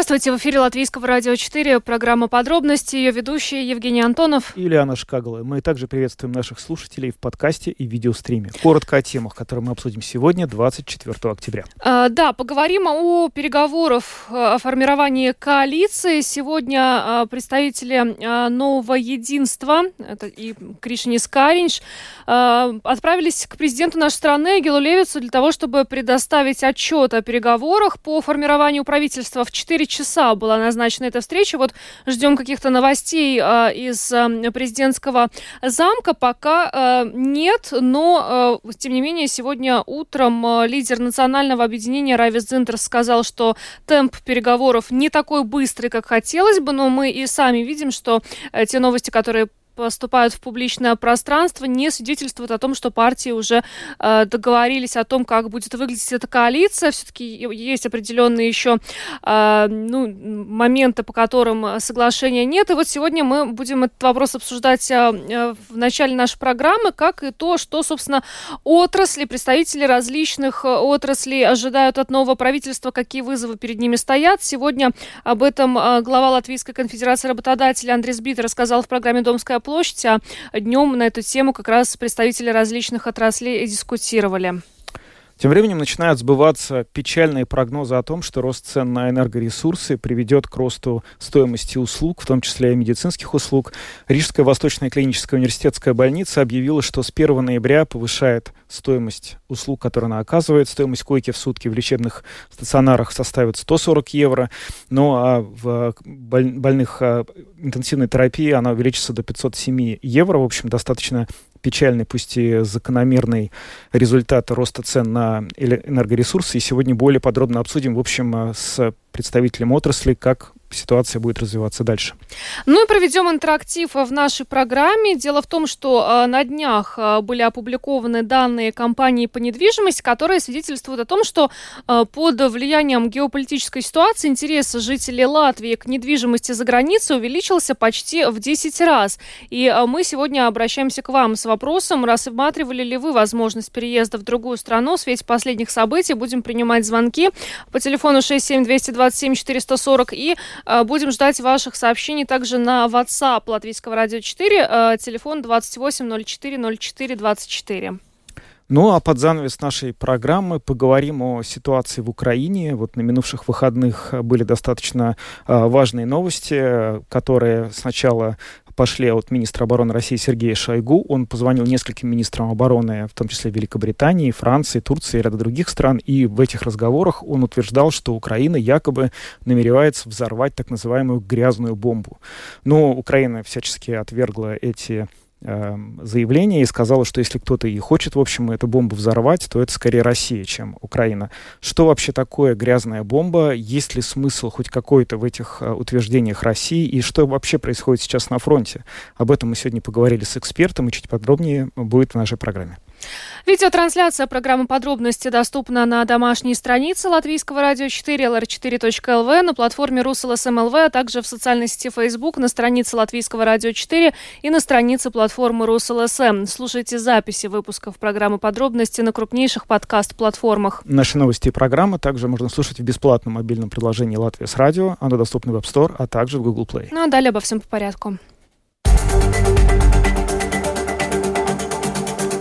Здравствуйте, в эфире Латвийского радио 4, программа «Подробности», ее ведущие Евгений Антонов и Ильяна Шкагала. Мы также приветствуем наших слушателей в подкасте и видеостриме. Коротко о темах, которые мы обсудим сегодня, 24 октября. А, да, поговорим о переговорах о формировании коалиции. Сегодня а, представители а, нового единства, это и Кришни Скаринч, а, отправились к президенту нашей страны Гелу Левицу для того, чтобы предоставить отчет о переговорах по формированию правительства в 4 4 часа была назначена эта встреча. Вот ждем каких-то новостей э, из э, президентского замка. Пока э, нет, но, э, тем не менее, сегодня утром э, лидер национального объединения Равис Дзинтерс сказал, что темп переговоров не такой быстрый, как хотелось бы, но мы и сами видим, что э, те новости, которые поступают в публичное пространство, не свидетельствуют о том, что партии уже э, договорились о том, как будет выглядеть эта коалиция. Все-таки есть определенные еще э, ну, моменты, по которым соглашения нет. И вот сегодня мы будем этот вопрос обсуждать э, в начале нашей программы, как и то, что, собственно, отрасли, представители различных отраслей ожидают от нового правительства, какие вызовы перед ними стоят. Сегодня об этом э, глава Латвийской конфедерации работодателей Андрей Сбит рассказал в программе «Домская площадь, а днем на эту тему как раз представители различных отраслей дискутировали. Тем временем начинают сбываться печальные прогнозы о том, что рост цен на энергоресурсы приведет к росту стоимости услуг, в том числе и медицинских услуг. Рижская Восточная клиническая университетская больница объявила, что с 1 ноября повышает стоимость услуг, которые она оказывает. Стоимость койки в сутки в лечебных стационарах составит 140 евро, ну а в больных а, интенсивной терапии она увеличится до 507 евро. В общем, достаточно печальный, пусть и закономерный результат роста цен на энергоресурсы. И сегодня более подробно обсудим, в общем, э, с представителем отрасли, как ситуация будет развиваться дальше. Ну и проведем интерактив в нашей программе. Дело в том, что э, на днях э, были опубликованы данные компании по недвижимости, которые свидетельствуют о том, что э, под влиянием геополитической ситуации интерес жителей Латвии к недвижимости за границей увеличился почти в 10 раз. И мы сегодня обращаемся к вам с вопросом, рассматривали ли вы возможность переезда в другую страну в свете последних событий. Будем принимать звонки по телефону 67227 440 и Э, будем ждать ваших сообщений также на WhatsApp Латвийского радио 4, э, телефон 28 04 24. Ну а под занавес нашей программы поговорим о ситуации в Украине. Вот на минувших выходных были достаточно э, важные новости, которые сначала пошли от министра обороны России Сергея Шойгу. Он позвонил нескольким министрам обороны, в том числе Великобритании, Франции, Турции и ряда других стран. И в этих разговорах он утверждал, что Украина якобы намеревается взорвать так называемую грязную бомбу. Но Украина всячески отвергла эти заявление и сказала, что если кто-то и хочет, в общем, эту бомбу взорвать, то это скорее Россия, чем Украина. Что вообще такое грязная бомба? Есть ли смысл хоть какой-то в этих э, утверждениях России? И что вообще происходит сейчас на фронте? Об этом мы сегодня поговорили с экспертом, и чуть подробнее будет в нашей программе. Видеотрансляция программы «Подробности» доступна на домашней странице Латвийского радио 4 lr4.lv, на платформе РусЛСМЛВ, а также в социальной сети Facebook, на странице Латвийского радио 4 и на странице платформы РусЛСМ. Слушайте записи выпусков программы «Подробности» на крупнейших подкаст-платформах. Наши новости и программы также можно слушать в бесплатном мобильном приложении «Латвия с радио». Оно доступно в App Store, а также в Google Play. Ну а далее обо всем по порядку.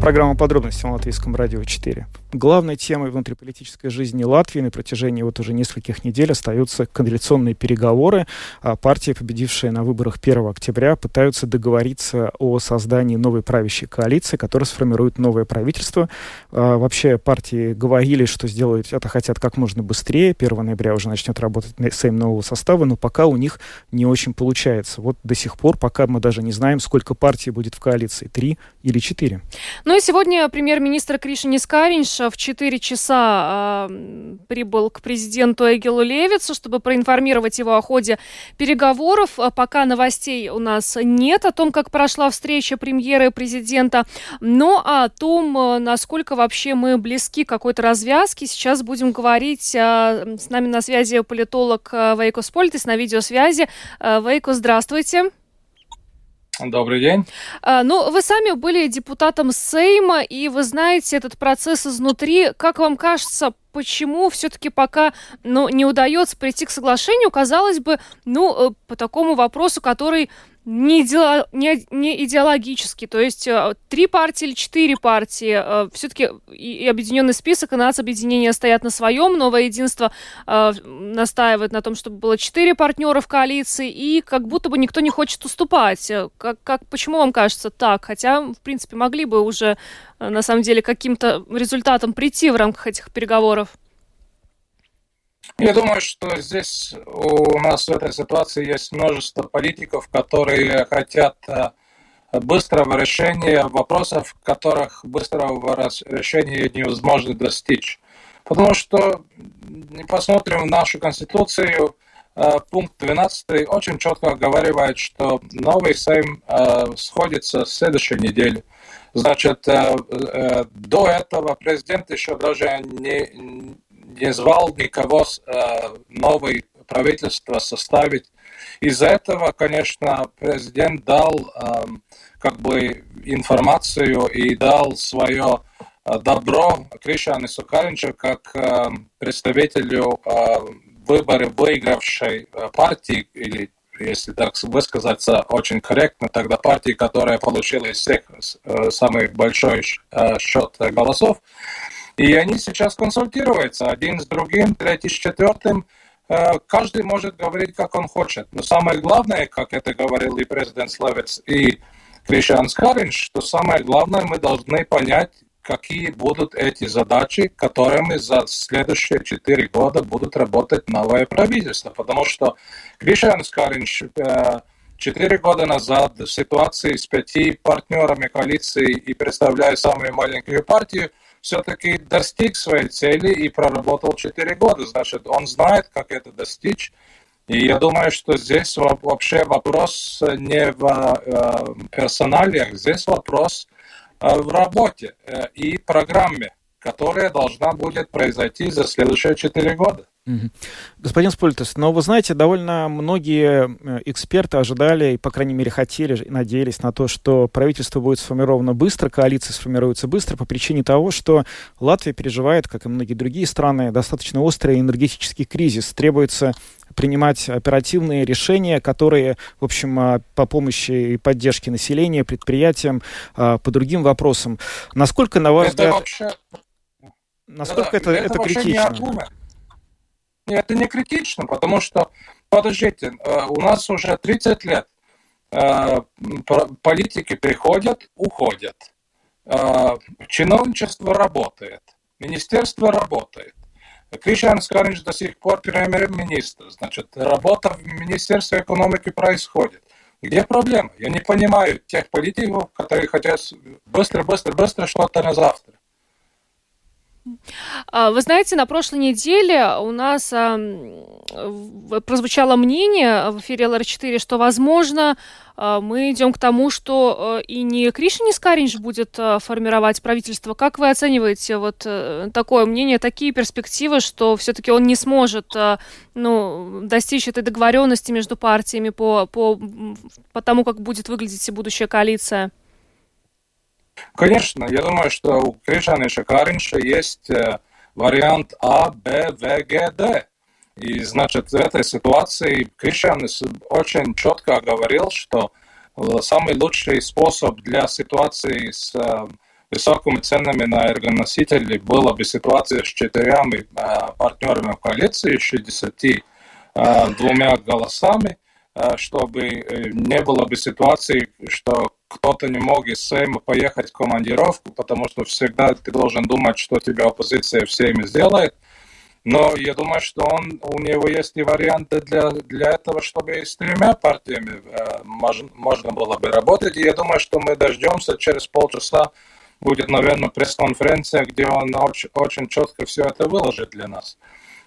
Программа подробности на Латвийском радио 4. Главной темой внутриполитической жизни Латвии на протяжении вот уже нескольких недель остаются коалиционные переговоры. А партии, победившие на выборах 1 октября, пытаются договориться о создании новой правящей коалиции, которая сформирует новое правительство. А, вообще партии говорили, что сделают это хотят как можно быстрее. 1 ноября уже начнет работать Сейм нового состава, но пока у них не очень получается. Вот до сих пор, пока мы даже не знаем, сколько партий будет в коалиции, три или четыре. Ну Ну и сегодня премьер-министр Кришини Скаринш в 4 часа э, прибыл к президенту Эгилу Левицу, чтобы проинформировать его о ходе переговоров. Пока новостей у нас нет о том, как прошла встреча премьера и президента, но о том, насколько вообще мы близки к какой-то развязке. Сейчас будем говорить. Э, с нами на связи политолог Вейко Спольтис на видеосвязи. Э, Вейко, здравствуйте. Добрый день. А, ну, вы сами были депутатом Сейма, и вы знаете этот процесс изнутри. Как вам кажется, почему все-таки пока ну, не удается прийти к соглашению, казалось бы, ну, э, по такому вопросу, который не, идео, не, не идеологически, то есть э, три партии или четыре партии, э, все-таки и, объединенный список, и нацобъединение стоят на своем, новое единство э, настаивает на том, чтобы было четыре партнера в коалиции, и как будто бы никто не хочет уступать. Как, как, почему вам кажется так? Хотя, в принципе, могли бы уже, на самом деле, каким-то результатом прийти в рамках этих переговоров. Я думаю, что здесь у нас в этой ситуации есть множество политиков, которые хотят э, быстрого решения вопросов, которых быстрого решения невозможно достичь. Потому что, посмотрим в нашу Конституцию, э, пункт 12 очень четко оговаривает, что новый Сейм э, сходится с следующей недели. Значит, до этого президент еще даже не, не звал никого э, новое правительство составить. Из-за этого, конечно, президент дал э, как бы информацию и дал свое э, добро Кришане Сукаринчу как э, представителю э, выборы выигравшей э, партии или если так высказаться очень корректно, тогда партии, которая получила из всех э, самый большой счет голосов, и они сейчас консультируются один с другим, третий с четвертым. Э, каждый может говорить, как он хочет. Но самое главное, как это говорил и президент Славец, и Кришан Скаринш, что самое главное, мы должны понять, какие будут эти задачи, которыми за следующие четыре года будут работать новое правительство. Потому что Кришан Скаринш э, четыре года назад в ситуации с пяти партнерами коалиции и представляя самую маленькую партию, все-таки достиг своей цели и проработал 4 года. Значит, он знает, как это достичь. И я думаю, что здесь вообще вопрос не в э, персоналиях, здесь вопрос э, в работе э, и программе, которая должна будет произойти за следующие 4 года. Господин Спольтес, но вы знаете, довольно многие э, эксперты ожидали, и, по крайней мере, хотели и надеялись на то, что правительство будет сформировано быстро, коалиция сформируется быстро по причине того, что Латвия переживает, как и многие другие страны, достаточно острый энергетический кризис. Требуется принимать оперативные решения, которые, в общем, а, по помощи и поддержке населения, предприятиям, а, по другим вопросам. Насколько, на ваш взгляд, вообще... насколько да, это, это, это критично? Это не критично, потому что, подождите, э, у нас уже 30 лет э, политики приходят, уходят. Э, чиновничество работает, министерство работает. Кришан Скаринч до сих пор премьер-министр. Значит, работа в Министерстве экономики происходит. Где проблема? Я не понимаю тех политиков, которые хотят быстро, быстро, быстро что-то на завтра. А, вы знаете, на прошлой неделе у нас прозвучало мнение в эфире ЛР4, что, возможно, а, мы идем к тому, что э, и не Кришин Скаринч будет э, формировать правительство. Как вы оцениваете вот э, такое мнение, такие перспективы, что все-таки он не сможет ну, достичь этой договоренности между партиями по, по, по тому, как будет выглядеть будущая коалиция? Конечно, я думаю, что у Кришаниша Каринша есть э, вариант А, Б, В, Г, Д. И, значит, в этой ситуации Кришанис очень четко говорил, что э, самый лучший способ для ситуации с э, высокими ценами на энергоносители была бы ситуация с четырьмя партнерами в коалиции, 62 голосами, чтобы не было бы ситуации, что кто-то не мог из Сейма поехать в командировку, потому что всегда ты должен думать, что тебя оппозиция в Сейме сделает. Но я думаю, что он, у него есть и варианты для, для этого, чтобы и с тремя партиями э, можно, можно было бы работать. И я думаю, что мы дождемся через полчаса будет, наверное, пресс-конференция, где он очень, очень четко все это выложит для нас.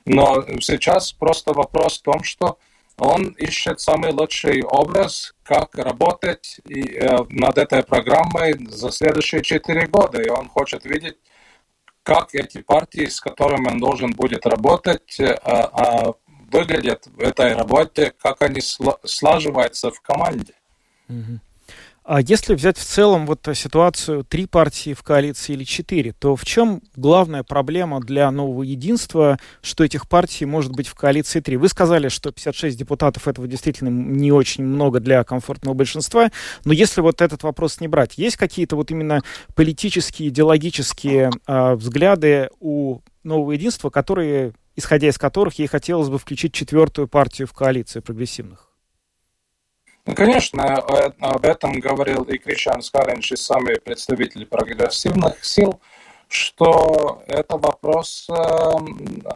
Но сейчас просто вопрос в том, что он ищет самый лучший образ, как работать э, над этой программой за следующие четыре года. И он хочет видеть, как эти партии, с которыми он должен будет работать, э, э, выглядят в этой работе, как они слаживаются в команде. Mm-hmm. А если взять в целом вот ситуацию три партии в коалиции или четыре, то в чем главная проблема для нового единства, что этих партий может быть в коалиции три? Вы сказали, что 56 депутатов этого действительно не очень много для комфортного большинства, но если вот этот вопрос не брать, есть какие-то вот именно политические, идеологические э, взгляды у нового единства, которые, исходя из которых ей хотелось бы включить четвертую партию в коалицию прогрессивных? Ну, конечно, э, об этом говорил и Кришан Скаринч, и сами представители прогрессивных сил, что это вопрос э,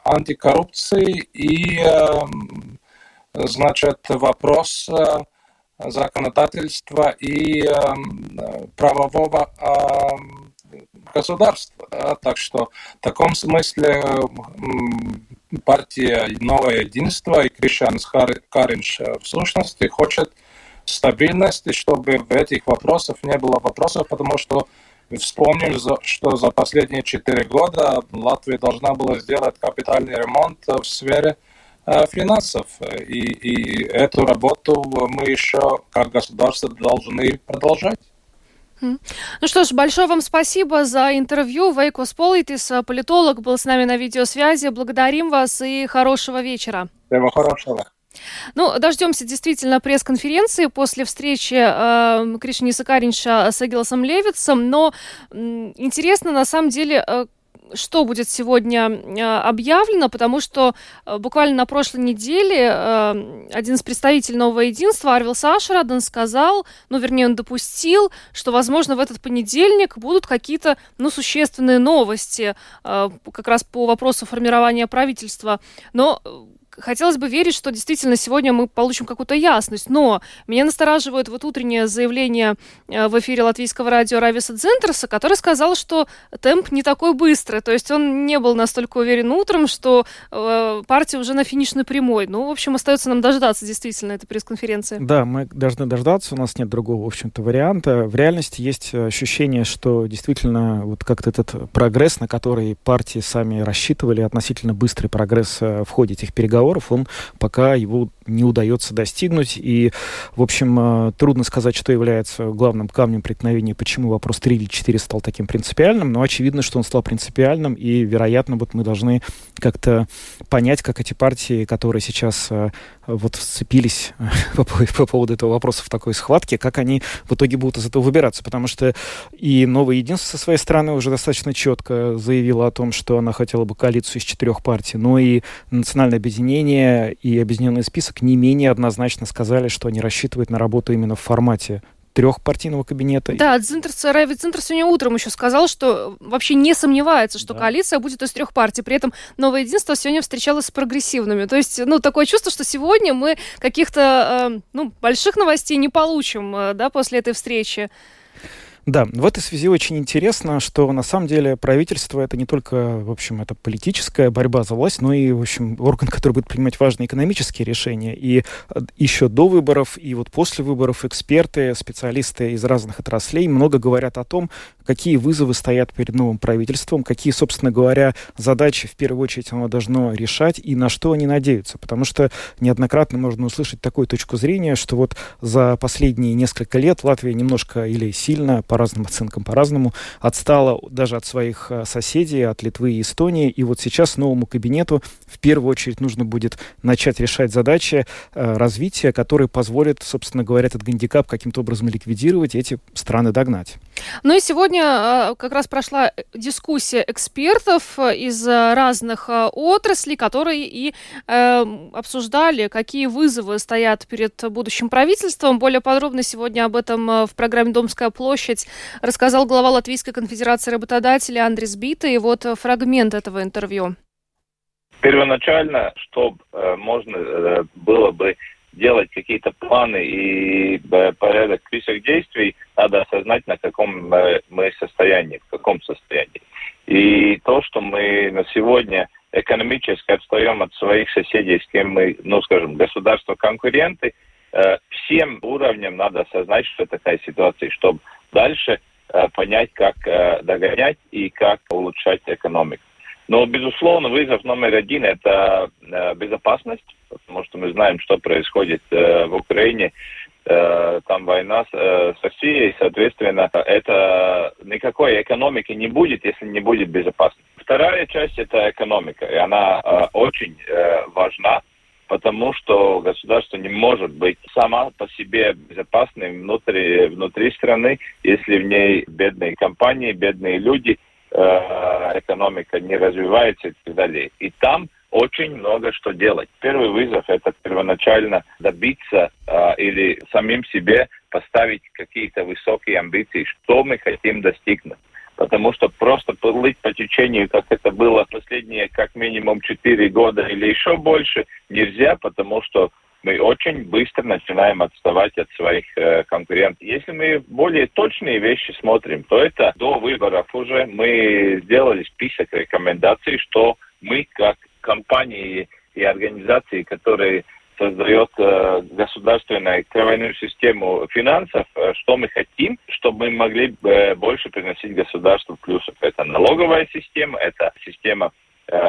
антикоррупции и, э, значит, вопрос законодательства и правового государства. Так что в таком смысле партия «Новое единство» и Кришан Каринч в сущности хочет стабильности, чтобы в этих вопросах не было вопросов, потому что вспомним, что за последние четыре года Латвия должна была сделать капитальный ремонт в сфере э, финансов. И, и эту работу мы еще как государство должны продолжать. Ну что ж, большое вам спасибо за интервью. Вейкос Политис, политолог, был с нами на видеосвязи. Благодарим вас и хорошего вечера. Всего хорошего. Ну, дождемся действительно пресс-конференции после встречи э, Кришни Сакаринша с Агиласом Левицем, но интересно на самом деле, э, что будет сегодня э, объявлено, потому что э, буквально на прошлой неделе э, один из представителей нового единства, Арвил Сашараден, сказал, ну, вернее, он допустил, что, возможно, в этот понедельник будут какие-то, ну, существенные новости как раз по вопросу формирования правительства. Но хотелось бы верить, что действительно сегодня мы получим какую-то ясность, но меня настораживает вот утреннее заявление э, в эфире латвийского радио Рависа Дзентерса, который сказал, что темп не такой быстрый, то есть он не был настолько уверен утром, что э, партия уже на финишной прямой. Ну, в общем, остается нам дождаться действительно этой пресс-конференции. Да, мы должны дождаться, у нас нет другого, в общем-то, варианта. В реальности есть ощущение, что действительно вот как-то этот прогресс, на который партии сами рассчитывали, относительно быстрый прогресс э, в ходе этих переговоров, переговоров, он пока его не удается достигнуть. И, в общем, э, трудно сказать, что является главным камнем преткновения, почему вопрос 3 или 4 стал таким принципиальным, но очевидно, что он стал принципиальным, и, вероятно, вот мы должны как-то понять, как эти партии, которые сейчас э, вот сцепились по, по поводу этого вопроса в такой схватке, как они в итоге будут из этого выбираться, потому что и Новое Единство со своей стороны уже достаточно четко заявила о том, что она хотела бы коалицию из четырех партий, но и Национальное объединение объединение и объединенный список не менее однозначно сказали, что они рассчитывают на работу именно в формате трехпартийного кабинета. Да, Центрс, Райвид Центр сегодня утром еще сказал, что вообще не сомневается, что да. коалиция будет из трех партий. При этом Новое Единство сегодня встречалось с прогрессивными. То есть, ну, такое чувство, что сегодня мы каких-то, э, ну, больших новостей не получим, э, да, после этой встречи. Да, в этой связи очень интересно, что на самом деле правительство это не только, в общем, это политическая борьба за власть, но и, в общем, орган, который будет принимать важные экономические решения. И э, еще до выборов, и вот после выборов эксперты, специалисты из разных отраслей много говорят о том, какие вызовы стоят перед новым правительством, какие, собственно говоря, задачи в первую очередь оно должно решать и на что они надеются. Потому что неоднократно можно услышать такую точку зрения, что вот за последние несколько лет Латвия немножко или сильно по разным оценкам по-разному, отстала даже от своих э, соседей, от Литвы и Эстонии. И вот сейчас новому кабинету в первую очередь нужно будет начать решать задачи э, развития, которые позволят, собственно говоря, этот гандикап каким-то образом ликвидировать и эти страны догнать. Ну и сегодня э, как раз прошла дискуссия экспертов из разных отраслей, которые и э, обсуждали, какие вызовы стоят перед будущим правительством. Более подробно сегодня об этом в программе «Домская площадь» делать, рассказал глава Латвийской конфедерации работодателей Андрис Бита. И вот фрагмент этого интервью. Первоначально, чтобы э, можно э, было бы делать какие-то планы и э, порядок список действий, надо осознать, на каком э, мы состоянии в каком состоянии. И то, что мы на сегодня экономически отстаем от своих соседей, с кем мы, ну, скажем, государства-конкуренты, э, всем уровням надо осознать, что такая ситуация, чтобы дальше э, понять, как э, догонять и как улучшать экономику. Но, безусловно, вызов номер один – это безопасность, потому что мы знаем, что происходит в Украине. Там война с Россией, соответственно, это никакой экономики не будет, если не будет безопасности. Вторая часть – это экономика, и она э, очень э, важна, потому что государство не может быть сама по себе безопасным внутри, внутри страны, если в ней бедные компании, бедные люди, э, экономика не развивается и так далее. И там очень много что делать. Первый вызов – это первоначально добиться э, или самим себе поставить какие-то высокие амбиции, что мы хотим достигнуть потому что просто плыть по течению, как это было последние как минимум 4 года или еще больше, нельзя, потому что мы очень быстро начинаем отставать от своих э, конкурентов. Если мы более точные вещи смотрим, то это до выборов уже мы сделали список рекомендаций, что мы как компании и организации, которые создает э, государственную кровяную систему финансов, э, что мы хотим, чтобы мы могли э, больше приносить государству плюсов. Это налоговая система, это система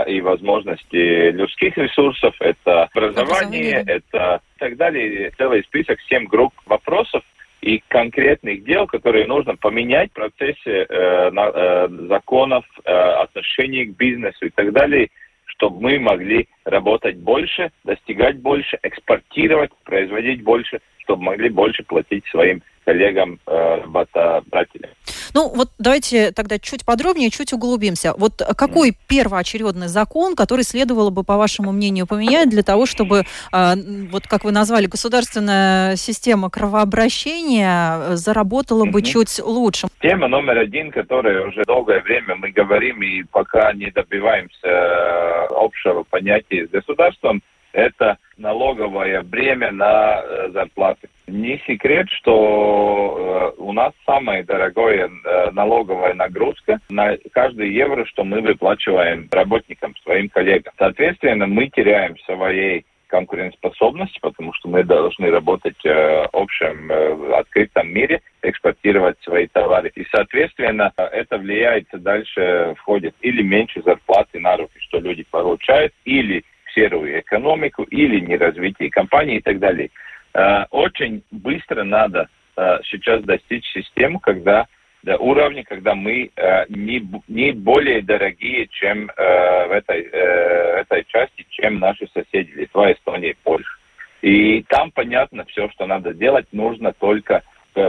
и возможности людских ресурсов, это образование, образование. это и так далее. Целый список, семь групп вопросов, и конкретных дел, которые нужно поменять в процессе э, на, э, законов, э, отношений к бизнесу и так далее – чтобы мы могли работать больше, достигать больше, экспортировать, производить больше, чтобы могли больше платить своим коллегам, э, работодателям. Ну, вот давайте тогда чуть подробнее, чуть углубимся. Вот какой первоочередный закон, который следовало бы, по вашему мнению, поменять для того, чтобы, э, вот как вы назвали, государственная система кровообращения э, заработала бы чуть лучше? Тема номер один, которая уже долгое время мы говорим и пока не добиваемся э, общего понятия с государством, это налоговое бремя на э, зарплаты. Не секрет, что э, у нас самая дорогая э, налоговая нагрузка на каждый евро, что мы выплачиваем работникам, своим коллегам. Соответственно, мы теряем своей конкурентоспособность, потому что мы должны работать э, в общем э, открытом мире, экспортировать свои товары. И, соответственно, это влияет дальше, входит или меньше зарплаты на руки, что люди получают, или серую экономику или неразвитие компании и так далее. Э, очень быстро надо э, сейчас достичь систему, когда до уровня, когда мы э, не, не более дорогие, чем в этой, этой части, чем наши соседи Литва, Эстония и Польша. И там понятно все, что надо делать, нужно только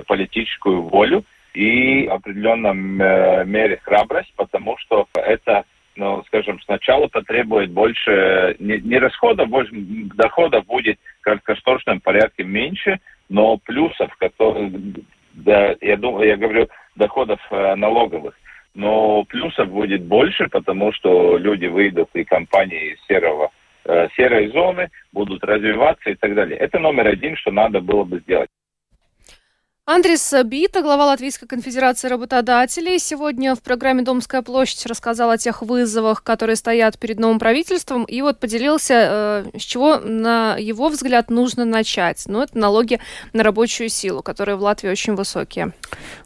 политическую волю и определенном мере храбрость, потому что это ну, скажем, сначала потребует больше, не, не расходов, больше доходов будет в краткосрочном порядке меньше, но плюсов, которые, да, я думаю, я говорю, доходов э, налоговых, но плюсов будет больше, потому что люди выйдут и компании из серого, э, серой зоны, будут развиваться и так далее. Это номер один, что надо было бы сделать. Андрис Бита, глава Латвийской конфедерации работодателей, сегодня в программе «Домская площадь» рассказал о тех вызовах, которые стоят перед новым правительством, и вот поделился, э, с чего, на его взгляд, нужно начать. Ну, это налоги на рабочую силу, которые в Латвии очень высокие.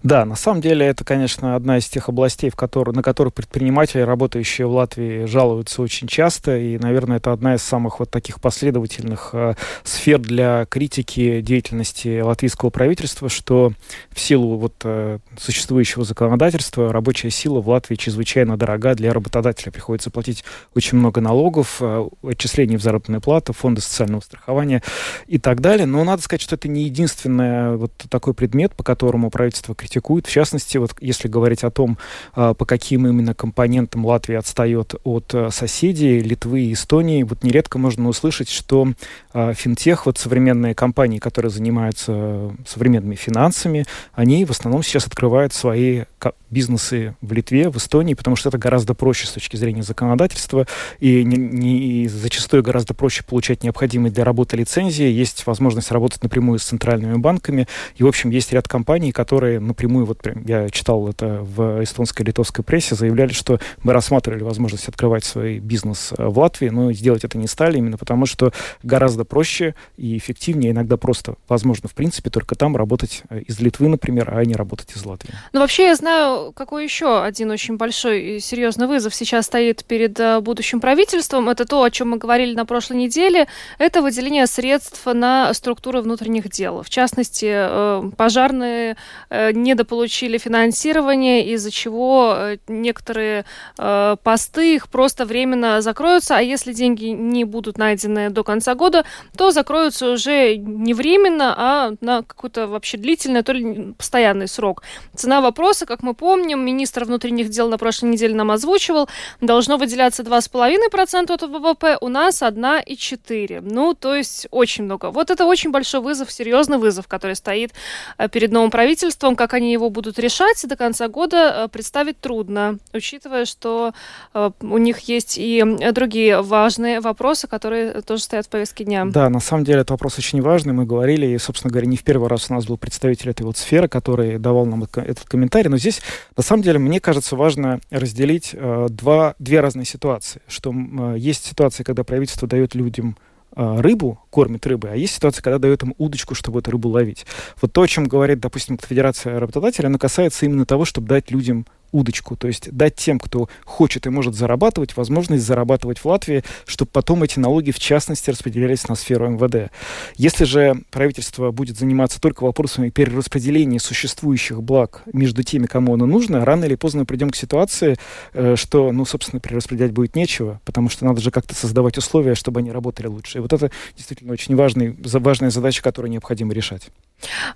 Да, на самом деле это, конечно, одна из тех областей, в которых, на которых предприниматели, работающие в Латвии, жалуются очень часто, и, наверное, это одна из самых вот таких последовательных э, сфер для критики деятельности латвийского правительства, что что в силу вот э, существующего законодательства рабочая сила в Латвии чрезвычайно дорога для работодателя. Приходится платить очень много налогов, э, отчислений в заработную плату, фонды социального страхования и так далее. Но надо сказать, что это не единственный вот такой предмет, по которому правительство критикует. В частности, вот если говорить о том, э, по каким именно компонентам Латвия отстает от соседей Литвы и Эстонии, вот нередко можно услышать, что финтех, вот современные компании, которые занимаются современными финансами, финансами, они в основном сейчас открывают свои бизнесы в Литве, в Эстонии, потому что это гораздо проще с точки зрения законодательства, и, не, не, и зачастую гораздо проще получать необходимые для работы лицензии, есть возможность работать напрямую с центральными банками, и, в общем, есть ряд компаний, которые напрямую, вот я читал это в эстонской и литовской прессе, заявляли, что мы рассматривали возможность открывать свой бизнес э, в Латвии, но сделать это не стали, именно потому что гораздо проще и эффективнее, иногда просто возможно, в принципе, только там работать э, из Литвы, например, а не работать из Латвии. Ну, вообще, я знаю, какой еще один очень большой и серьезный вызов сейчас стоит перед э, будущим правительством. Это то, о чем мы говорили на прошлой неделе. Это выделение средств на структуры внутренних дел. В частности, э, пожарные э, недополучили финансирование, из-за чего некоторые посты их просто временно закроются, а если деньги не будут найдены до конца года, то закроются уже не временно, а на какой-то вообще длительный, то ли постоянный срок. Цена вопроса, как мы помним, министр внутренних дел на прошлой неделе нам озвучивал, должно выделяться 2,5% от ВВП, у нас 1,4%. Ну, то есть очень много. Вот это очень большой вызов, серьезный вызов, который стоит э, перед новым правительством. Как они его будут решать до конца года, э, представить трудно, учитывая, что э, у них есть и другие важные вопросы, которые тоже стоят в повестке дня. Да, на самом деле это вопрос очень важный. Мы говорили, и, собственно говоря, не в первый раз у нас был представитель этой вот сферы, который давал нам этот комментарий. Но здесь, на самом деле, мне кажется, важно разделить э, два, две разные ситуации. Что э, есть ситуации, когда правительство дает людям э, рыбу, кормит рыбой, а есть ситуация, когда дает им удочку, чтобы эту рыбу ловить. Вот то, о чем говорит, допустим, Федерация работодателей, оно касается именно того, чтобы дать людям удочку, то есть дать тем, кто хочет и может зарабатывать, возможность зарабатывать в Латвии, чтобы потом эти налоги, в частности, распределялись на сферу МВД. Если же правительство будет заниматься только вопросами перераспределения существующих благ между теми, кому оно нужно, рано или поздно придем к ситуации, э, что, ну, собственно, перераспределять будет нечего, потому что надо же как-то создавать условия, чтобы они работали лучше. И вот это действительно очень важный, важная задача, которую необходимо решать.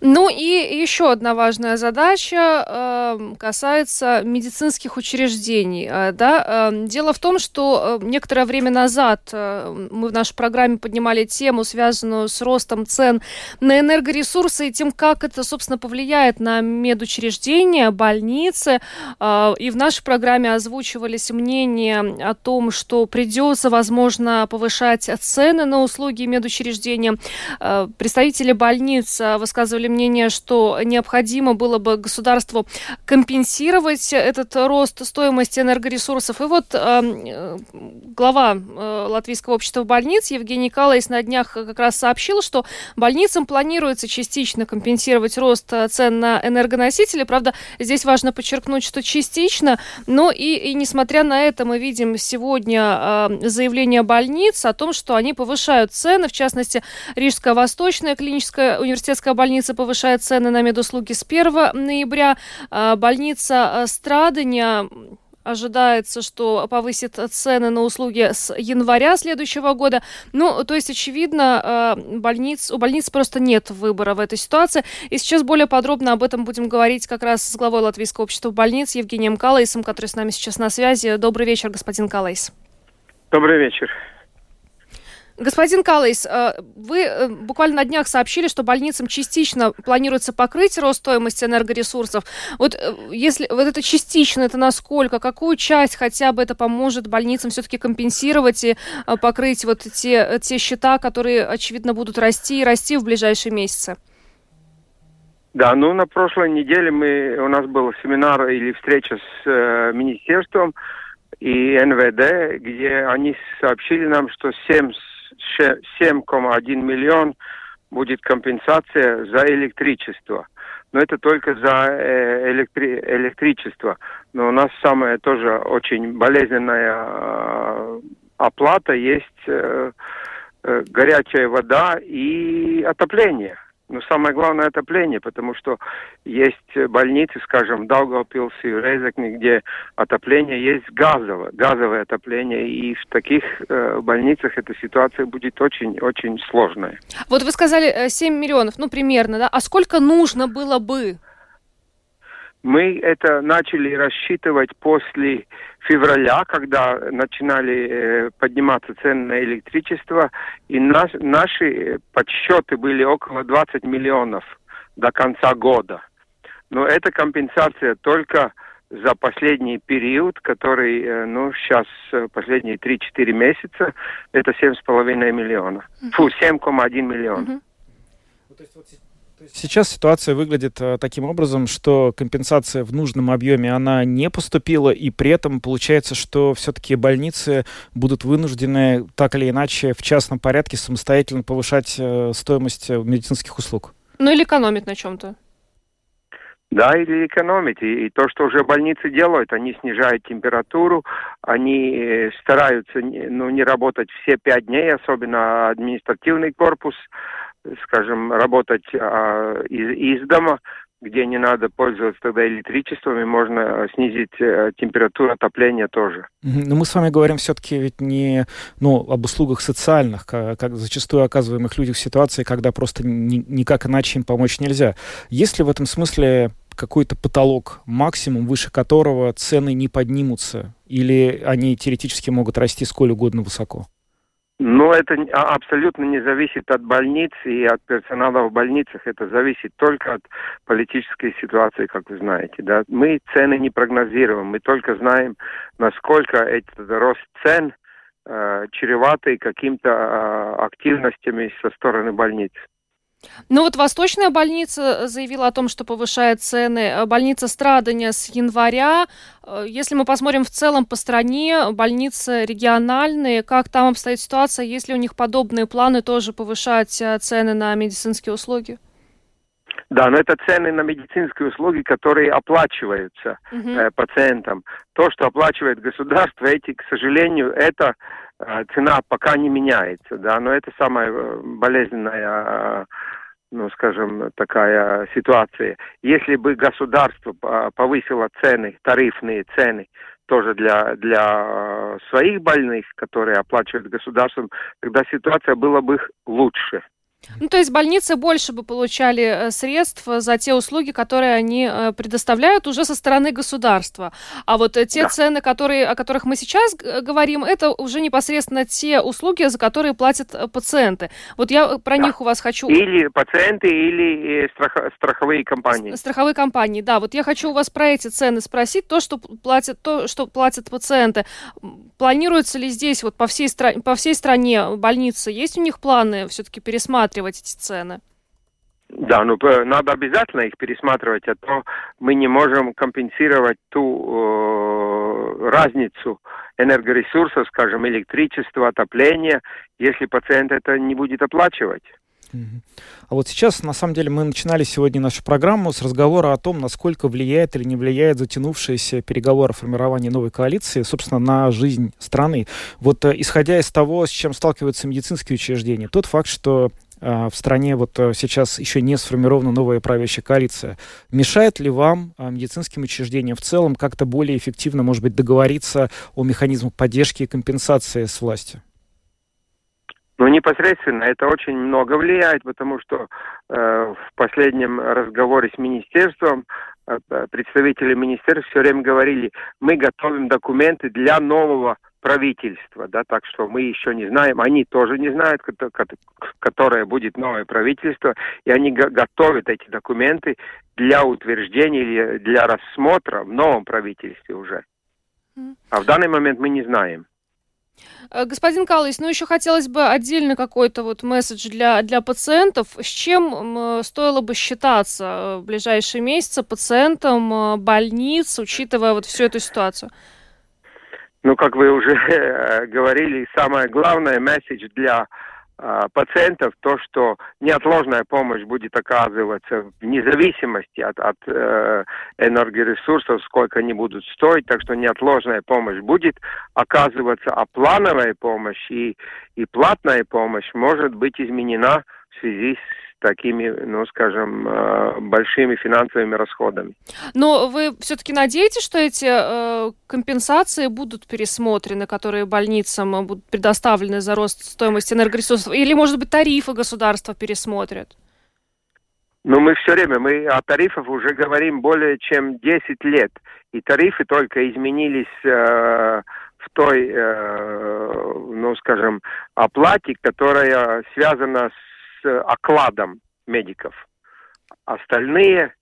Ну и еще одна важная задача э, касается медицинских учреждений. Э, да? Э, дело в том, что э, некоторое время назад э, мы в нашей программе поднимали тему, связанную с ростом цен на энергоресурсы и тем, как это, собственно, повлияет на медучреждения, больницы. И в нашей программе озвучивались мнения о том, что придется, возможно, повышать цены на услуги медучреждения. Представители больниц высказывали мнение, что необходимо было бы государству компенсировать этот рост стоимости энергоресурсов. И вот э, глава э, Латвийского общества больниц Евгений Калайс на днях как раз сообщил, что больницам планируется частично компенсировать рост цен на энергоносители. Правда, здесь важно подчеркнуть, что частично, но и, и несмотря на это мы видим сегодня э, заявление больниц о том, что они повышают цены, в частности, Рижская Восточная клиническая университетская больница повышает цены на медуслуги с 1 ноября. А, больница а, Страдания ожидается, что повысит цены на услуги с января следующего года. Ну, то есть, очевидно, а, больниц, у больниц просто нет выбора в этой ситуации. И сейчас более подробно об этом будем говорить как раз с главой Латвийского общества больниц Евгением Калайсом, который с нами сейчас на связи. Добрый вечер, господин Калайс. Добрый вечер. Господин Калайс, э, вы э, буквально на днях сообщили, что больницам частично планируется покрыть рост стоимости энергоресурсов. Вот э, если вот это частично, это насколько, какую часть хотя бы это поможет больницам все-таки компенсировать и покрыть вот те, те счета, которые, очевидно, будут расти и расти в ближайшие месяцы? Да, ну на прошлой неделе мы, у нас был семинар или встреча с э, министерством и НВД, где они сообщили нам, что 7 7,1 миллион будет компенсация за электричество. Но это только за э, электри электричество. Но у нас самая тоже очень болезненная э, оплата есть э, горячая вода и отопление. Но самое главное отопление, потому что есть больницы, скажем, Даугавпилс и Резекни, где отопление есть газовое, газовое отопление, и в таких э, больницах эта ситуация будет очень-очень сложная. Вот вы сказали 7 э, миллионов, ну примерно, да? А сколько нужно было бы? Мы это начали рассчитывать после февраля, когда начинали э, подниматься цены на электричество, и наш, наши подсчеты были около 20 миллионов до конца года. Но это компенсация только за последний период, который, э, ну, сейчас э, последние 3-4 месяца, это 7,5 миллиона. Фу, 7,1 миллиона. Сейчас ситуация выглядит э, таким образом, что компенсация в нужном объеме она не поступила, и при этом получается, что все-таки больницы будут вынуждены так или иначе в частном порядке самостоятельно повышать э, стоимость э, медицинских услуг. Ну или экономить на чем-то. Да, или экономить. И, и то, что уже больницы делают, они снижают температуру, они стараются ну, не работать все пять дней, особенно административный корпус, скажем, работать а, из, из дома, где не надо пользоваться тогда электричеством, и можно снизить э, температуру отопления тоже. Но мы с вами говорим все-таки ведь не ну, об услугах социальных, как, как зачастую оказываемых людях в ситуации, когда просто ни, никак иначе им помочь нельзя. Есть ли в этом смысле какой-то потолок, максимум, выше которого цены не поднимутся, или они теоретически могут расти сколь угодно высоко? Но это а, абсолютно не зависит от больниц и от персонала в больницах. Это зависит только от политической ситуации, как вы знаете. Да? Мы цены не прогнозируем. Мы только знаем, насколько этот рост цен э, чреватый какими-то э, активностями со стороны больниц. Ну вот Восточная больница э, заявила о том, что повышает цены. Э, больница Страдания с января. Э, если мы посмотрим в целом по стране, больницы региональные, как там обстоит ситуация, есть ли у них подобные планы тоже повышать цены на медицинские услуги? Да, но это цены на медицинские услуги, которые оплачиваются uh-huh. э, пациентам. То, что оплачивает государство, эти, к сожалению, это цена пока не меняется, да, но это самая болезненная ну, скажем, такая ситуация. Если бы государство повысило цены, тарифные цены, тоже для, для своих больных, которые оплачивают государством, тогда ситуация была бы лучше. Ну, то есть больницы больше бы получали э, средств за те услуги, которые они э, предоставляют уже со стороны государства. А вот э, те да. цены, которые, о которых мы сейчас говорим, это уже непосредственно те услуги, за которые платят пациенты. Вот я про да. них у вас хочу... Или пациенты, или страх... страховые компании. Страховые компании, да. Вот я хочу у вас про эти цены спросить. То, что платят, то, что платят пациенты. Планируется ли здесь вот по всей, стра... по всей стране больницы? Есть у них планы все-таки пересматривать пересматривать эти цены? Да, ну надо обязательно их пересматривать, а то мы не можем компенсировать ту э, разницу энергоресурсов, скажем, электричество, отопление, если пациент это не будет оплачивать. А вот сейчас, на самом деле, мы начинали сегодня нашу программу с разговора о том, насколько влияет или не влияет затянувшиеся переговоры о формировании новой коалиции, собственно, на жизнь страны. Вот э, исходя из того, с чем сталкиваются медицинские учреждения, тот факт, что в стране вот э, сейчас еще не сформирована новая правящая коалиция. Мешает ли вам, а, медицинским учреждениям в целом, как-то более эффективно, может быть, договориться о механизмах поддержки и компенсации с властью? Ну, непосредственно это очень много влияет, потому что э, в последнем разговоре с министерством э, представители министерства все время говорили, мы готовим документы для нового правительства, да, так что мы еще не знаем, они тоже не знают, которое будет новое правительство, и они готовят эти документы для утверждения или для рассмотра в новом правительстве уже. А в данный момент мы не знаем. Э, господин Калыч, ну еще хотелось бы отдельно какой-то вот месседж для, для пациентов. С чем стоило бы считаться э, в ближайшие месяцы пациентам э, больниц, учитывая вот всю эту ситуацию? Ну, как вы уже говорили, самое главное месседж для а, пациентов то, что неотложная помощь будет оказываться вне зависимости от, от э, энергоресурсов, сколько они будут стоить, так что неотложная помощь будет оказываться, а плановая помощь и, и платная помощь может быть изменена в связи с такими, ну, скажем, э, большими финансовыми расходами. Но вы все-таки надеетесь, что эти э, компенсации будут пересмотрены, которые больницам будут предоставлены за рост стоимости энергоресурсов? Или, может быть, тарифы государства пересмотрят? Ну, мы все время, мы о тарифах уже говорим более чем 10 лет. И тарифы только изменились э, в той, э, ну, скажем, оплате, которая связана с окладом медиков. Остальные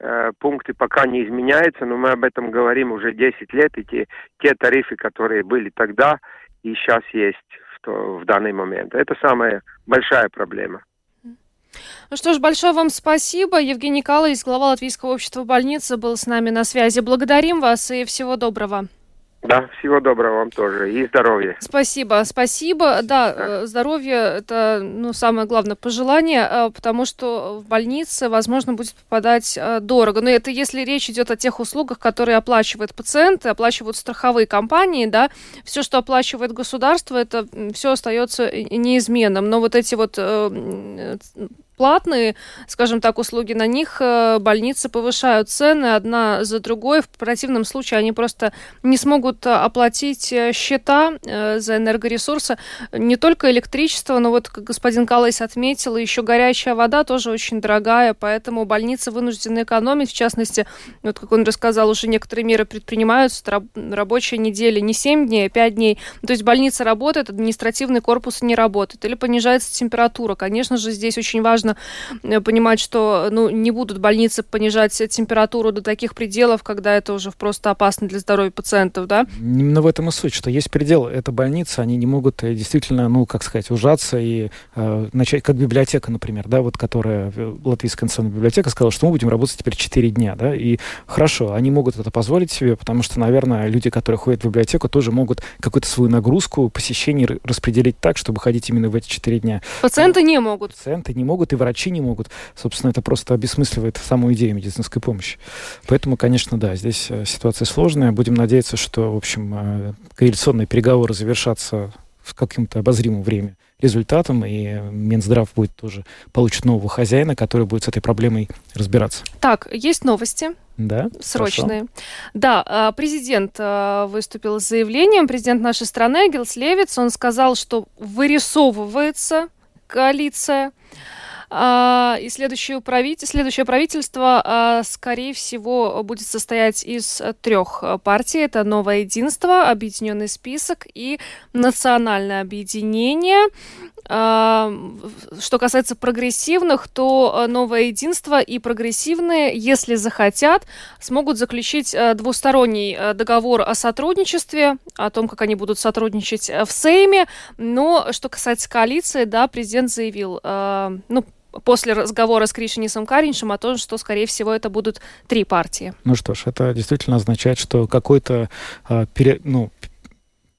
э, пункты пока не изменяются, но мы об этом говорим уже 10 лет, и те, те тарифы, которые были тогда и сейчас есть в, то, в данный момент. Это самая большая проблема. Ну что ж, большое вам спасибо. Евгений Калайс, глава Латвийского общества больницы, был с нами на связи. Благодарим вас и всего доброго. Да, всего доброго вам тоже и здоровья. Спасибо, спасибо. Да, да. Э, здоровье это ну, самое главное пожелание, э, потому что в больнице, возможно, будет попадать э, дорого. Но это если речь идет о тех услугах, которые оплачивают пациенты, оплачивают страховые компании, да, все, что оплачивает государство, это все остается неизменным. Но вот эти вот платные, скажем так, услуги, на них э, больницы повышают цены одна за другой. В противном случае они просто не смогут э, оплатить э, счета за энергоресурсы. Не только электричество, но вот, как господин Калайс отметил, еще горячая вода тоже очень дорогая, поэтому больницы вынуждены экономить. В частности, вот как он рассказал, уже некоторые меры предпринимаются. Рабочая неделя не 7 дней, а 5 дней. То есть больница работает, административный корпус не работает. Или понижается температура. Конечно же, здесь очень важно важно э, понимать, что ну, не будут больницы понижать температуру до таких пределов, когда это уже просто опасно для здоровья пациентов, да? Именно в этом и суть, что есть предел. Это больница, они не могут э, действительно, ну, как сказать, ужаться и э, начать, как библиотека, например, да, вот которая, э, Латвийская национальная библиотека сказала, что мы будем работать теперь 4 дня, да, и хорошо, они могут это позволить себе, потому что, наверное, люди, которые ходят в библиотеку, тоже могут какую-то свою нагрузку посещений распределить так, чтобы ходить именно в эти 4 дня. Пациенты не могут. Пациенты не могут, и врачи не могут. Собственно, это просто обесмысливает саму идею медицинской помощи. Поэтому, конечно, да, здесь э, ситуация сложная. Будем надеяться, что, в общем, э, коалиционные переговоры завершатся в каком-то обозримом время результатом, и Минздрав будет тоже получит нового хозяина, который будет с этой проблемой разбираться. Так, есть новости. Да. Срочные. Хорошо. Да, а, президент а, выступил с заявлением, президент нашей страны Гилс Левиц, он сказал, что вырисовывается коалиция и следующее, правитель, следующее правительство, а, скорее всего, будет состоять из трех партий. Это «Новое единство», «Объединенный список» и «Национальное объединение». А, что касается прогрессивных, то «Новое единство» и прогрессивные, если захотят, смогут заключить двусторонний договор о сотрудничестве, о том, как они будут сотрудничать в Сейме. Но что касается коалиции, да, президент заявил, ну, после разговора с Кришинисом Кариншем о том, что, скорее всего, это будут три партии. Ну что ж, это действительно означает, что какой-то э, пере, ну,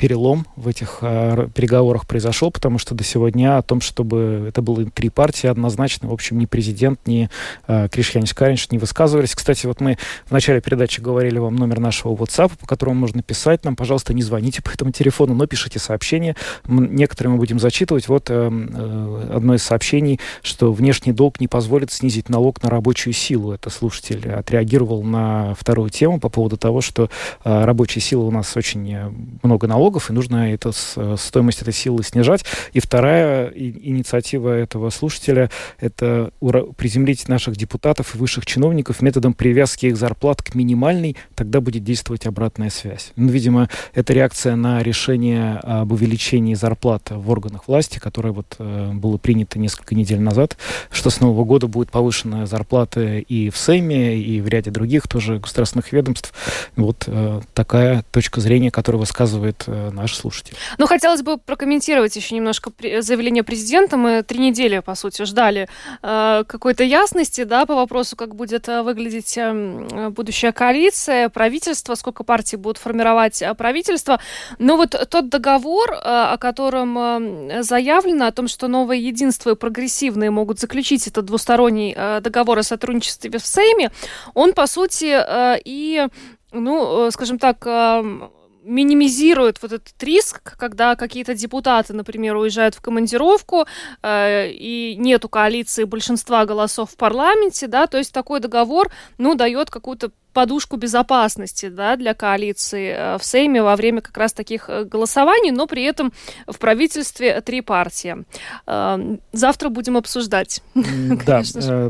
перелом в этих э, переговорах произошел, потому что до сегодня о том, чтобы это было три партии, однозначно, в общем, ни президент, ни э, Кришьянис Каринш не высказывались. Кстати, вот мы в начале передачи говорили вам номер нашего WhatsApp, по которому можно писать нам. Пожалуйста, не звоните по этому телефону, но пишите сообщения. Некоторые мы будем зачитывать. Вот э, э, одно из сообщений, что внешний долг не позволит снизить налог на рабочую силу. Это слушатель отреагировал на вторую тему по поводу того, что рабочая сила у нас очень много налогов, налогов, и нужно это, э, стоимость этой силы снижать. И вторая инициатива этого слушателя — это приземлить наших депутатов и высших чиновников методом привязки их зарплат к минимальной, тогда будет действовать обратная связь. Ну, видимо, это реакция на решение об увеличении зарплат в органах власти, которое вот э, было принято несколько недель назад, что с Нового года будет повышена зарплата и в Сейме, и в ряде других тоже государственных ведомств. Вот э, такая точка зрения, которая высказывает наш слушатель. Ну, хотелось бы прокомментировать еще немножко заявление президента. Мы три недели, по сути, ждали э, какой-то ясности да, по вопросу, как будет э, выглядеть э, будущая коалиция, правительство, сколько партий будут формировать э, правительство. Но вот тот договор, о котором э, заявлено, о том, что новое единство и прогрессивные могут заключить этот двусторонний договор о сотрудничестве в Сейме, он, по сути, и ну, скажем так, э, минимизирует вот этот риск, когда какие-то депутаты, например, уезжают в командировку, э, и нету коалиции большинства голосов в парламенте, да, то есть такой договор, ну, дает какую-то подушку безопасности да, для коалиции э, в Сейме во время как раз таких э, голосований, но при этом в правительстве три партии. Э, завтра будем обсуждать. Да,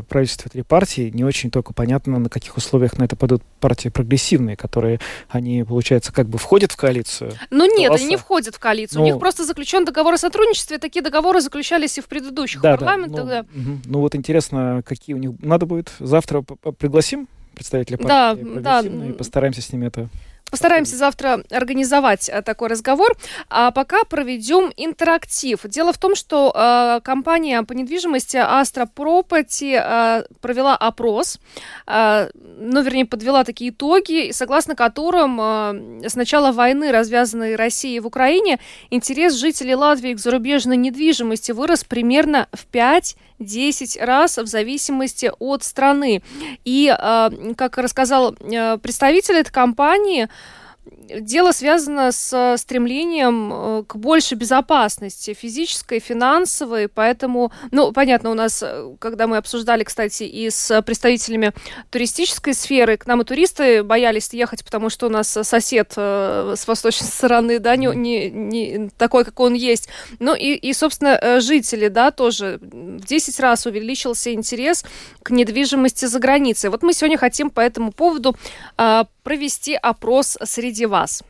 правительство три партии. Не очень только понятно, на каких условиях на это пойдут партии прогрессивные, которые, они, получается, как бы входят в коалицию. Ну нет, голоса. они не входят в коалицию. Ну, У них просто заключен договор о сотрудничестве. Такие договоры заключались и в предыдущих да, парламентах. Да, ну, да. Угу. ну вот интересно, какие у них... Надо будет завтра пригласим представители Да, партии да. «Прогрессивные», и постараемся с ними это Постараемся завтра организовать э, такой разговор, а пока проведем интерактив. Дело в том, что э, компания по недвижимости Astra Property э, провела опрос, э, ну, вернее, подвела такие итоги, согласно которым э, с начала войны, развязанной Россией в Украине, интерес жителей Латвии к зарубежной недвижимости вырос примерно в 5 10 раз в зависимости от страны. И, э, как рассказал э, представитель этой компании, дело связано с стремлением э, к большей безопасности, физической, финансовой, поэтому, ну, понятно, у нас, э, когда мы обсуждали, кстати, и с представителями туристической сферы, к нам и туристы боялись ехать, потому что у нас сосед э, с восточной стороны, да, не, не, не такой, как он есть. Ну и, и, собственно, жители, да, тоже в 10 раз увеличился интерес к недвижимости за границей. Вот мы сегодня хотим по этому поводу а, провести опрос среди вас.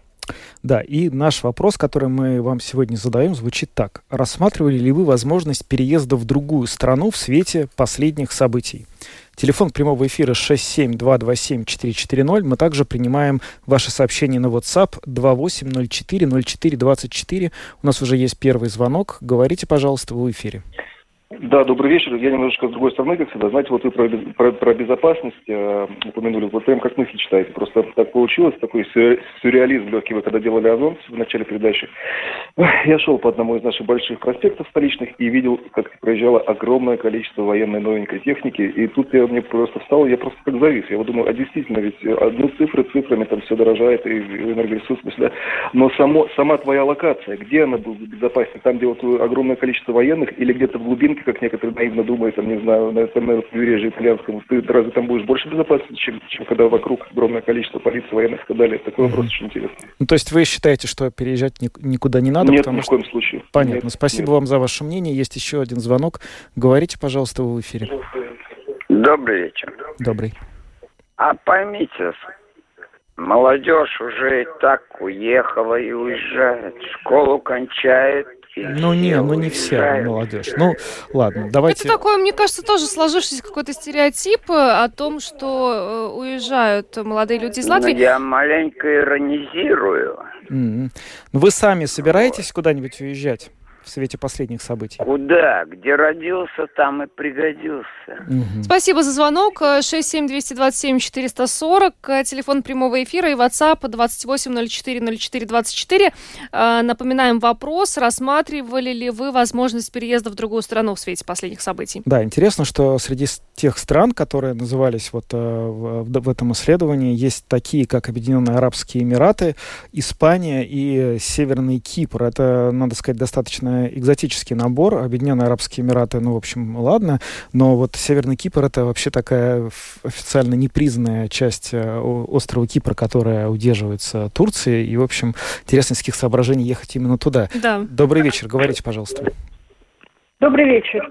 Да, и наш вопрос, который мы вам сегодня задаем, звучит так. Рассматривали ли вы возможность переезда в другую страну в свете последних событий? Телефон прямого эфира 67227-440. Мы также принимаем ваши сообщения на WhatsApp 2804-0424. У нас уже есть первый звонок. Говорите, пожалуйста, в эфире. Да, добрый вечер. Я немножечко с другой стороны, как всегда. Знаете, вот вы про, про, про безопасность э, упомянули. Вот прям как мысли читаете. Просто так получилось, такой сюрреализм легкий. Вы когда делали Озон в начале передачи, я шел по одному из наших больших проспектов столичных и видел, как проезжало огромное количество военной новенькой техники. И тут я мне просто встал, я просто как завис. Я вот думаю, а действительно, ведь одну цифры цифрами там все дорожает, и энергоресурс, да. Но само, сама твоя локация, где она будет безопаснее? Там, где вот огромное количество военных или где-то в глубинке как некоторые наивно думают, там, не знаю, на, там, на побережье итальянском, ты разве там будешь больше безопасности, чем, чем когда вокруг огромное количество полиции, военных и так далее. Такой вопрос очень интересный. Ну, то есть вы считаете, что переезжать никуда не надо? Нет, потому ни в коем случае. Понятно. Нет, Спасибо нет. вам за ваше мнение. Есть еще один звонок. Говорите, пожалуйста, вы в эфире. Добрый вечер. Добрый. А поймите, молодежь уже и так уехала и уезжает, школу кончает. И Ну не, все ну не вся молодежь. Ну ладно, давайте. Это такое, мне кажется, тоже сложившийся какой-то стереотип э, о том, что э, уезжают молодые люди из Ну, Латвии. я маленько иронизирую. Ну, Вы сами собираетесь куда-нибудь уезжать в свете последних событий? Куда? Где родился, там и пригодился. Мгм. Спасибо за звонок. Э, 67227-440, э, телефон прямого эфира и WhatsApp 28040424. Э, Напоминаем вопрос, рассматривали ли вы возможность переезда в другую страну в свете последних событий? Да, интересно, что среди тех стран, которые назывались вот э, в этом исследовании, есть такие, как Объединенные Арабские Эмираты, Испания и Северный Кипр. Это, надо сказать, достаточно экзотический набор. Объединенные Арабские Эмираты, ну, в общем, ладно, но вот Северный Кипр это вообще такая официально непризнанная часть э, острова Кипр, которая удерживается Турцией. И, в общем, интересно, из каких соображений ехать именно туда. Да. Добрый вечер, говорите, пожалуйста. Добрый вечер.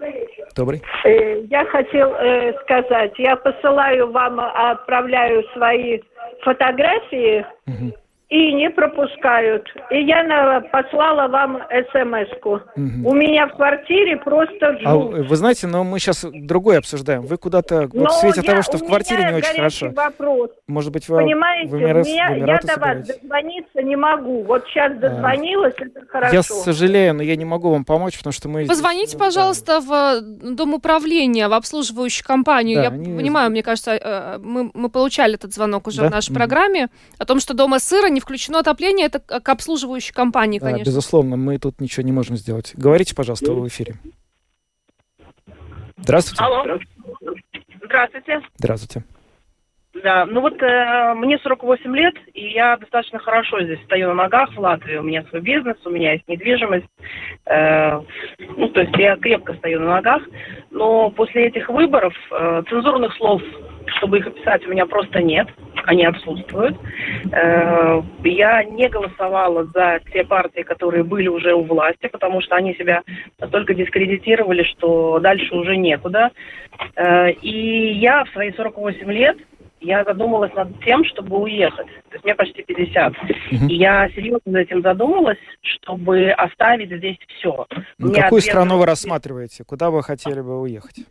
Добрый. Э, Я хотел э, сказать, я посылаю вам, отправляю свои фотографии Мгм. И не пропускают. И я на- послала вам смс-ку. Мгм. У меня в квартире просто А жуть. вы знаете, но мы сейчас другое обсуждаем. Вы куда-то, вот Но в свете я- того, что у в квартире меня не очень хорошо. вопрос. Может быть, вы Понимаете, в Эмират- меня, в я до вас дозвониться не могу. Вот сейчас дозвонилась, это хорошо. Я сожалею, но я не могу вам помочь, потому что мы... здесь, Позвоните, э, пожалуйста, в э, Дом управления, в обслуживающую компанию. Да, Я они- понимаю, мне кажется, э, мы, мы получали этот звонок уже Да? в нашей Мгм. программе о том, что дома сыра не включено отопление. Это к обслуживающей компании, да, конечно. безусловно, мы тут ничего не можем сделать. Говорите, пожалуйста, вы в эфире. Здравствуйте. Алло. Здравствуйте. Здравствуйте. Да, ну вот э, мне 48 лет, и я достаточно хорошо здесь стою на ногах в Латвии. У меня свой бизнес, у меня есть недвижимость. Э, ну, то есть я крепко стою на ногах. Но после этих выборов э, цензурных слов, чтобы их описать, у меня просто нет. Они отсутствуют. Э, я не голосовала за те партии, которые были уже у власти, потому что они себя настолько дискредитировали, что дальше уже некуда. Э, и я в свои 48 лет я задумалась над тем, чтобы уехать. То есть мне почти 50. Мгм. И я серьезно над этим задумалась, чтобы оставить здесь все. Ну, какую страну вы рассматриваете? Куда вы хотели бы уехать?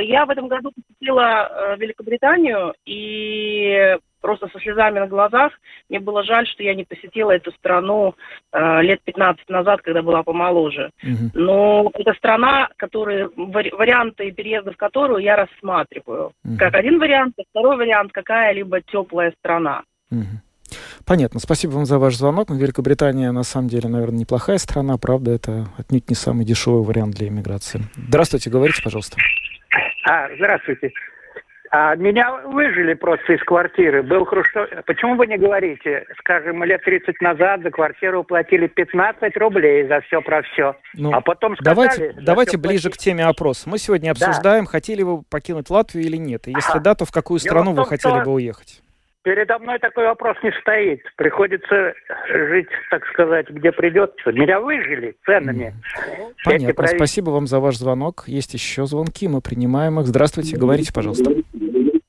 Я в этом году посетила э, Великобританию, и просто со слезами на глазах мне было жаль, что я не посетила эту страну э, лет 15 назад, когда была помоложе. Мгм. Но это страна, которые, вари- варианты переезда в которую я рассматриваю. Мгм. Как один вариант, а второй вариант какая-либо теплая страна. Мгм. Понятно. Спасибо вам за ваш звонок. Ну, Великобритания, на самом деле, наверное, неплохая страна. Правда, это отнюдь не самый дешевый вариант для иммиграции. Здравствуйте, говорите, пожалуйста. А, здравствуйте. А, меня выжили просто из квартиры. Был хрущев... Почему вы не говорите? Скажем, лет 30 назад за квартиру платили 15 рублей за все про все. Ну, а потом сказали... Давайте, давайте ближе к теме опроса. Мы сегодня Да. обсуждаем, хотели вы покинуть Латвию или нет. И если Ага. да, то в какую страну в вы том, хотели что- бы уехать? Передо мной такой вопрос не стоит. Приходится жить, так сказать, где придется. Меня выжили ценами. Понятно. правительства- Спасибо вам за ваш звонок. Есть еще звонки, мы принимаем их. Здравствуйте, говорите, пожалуйста.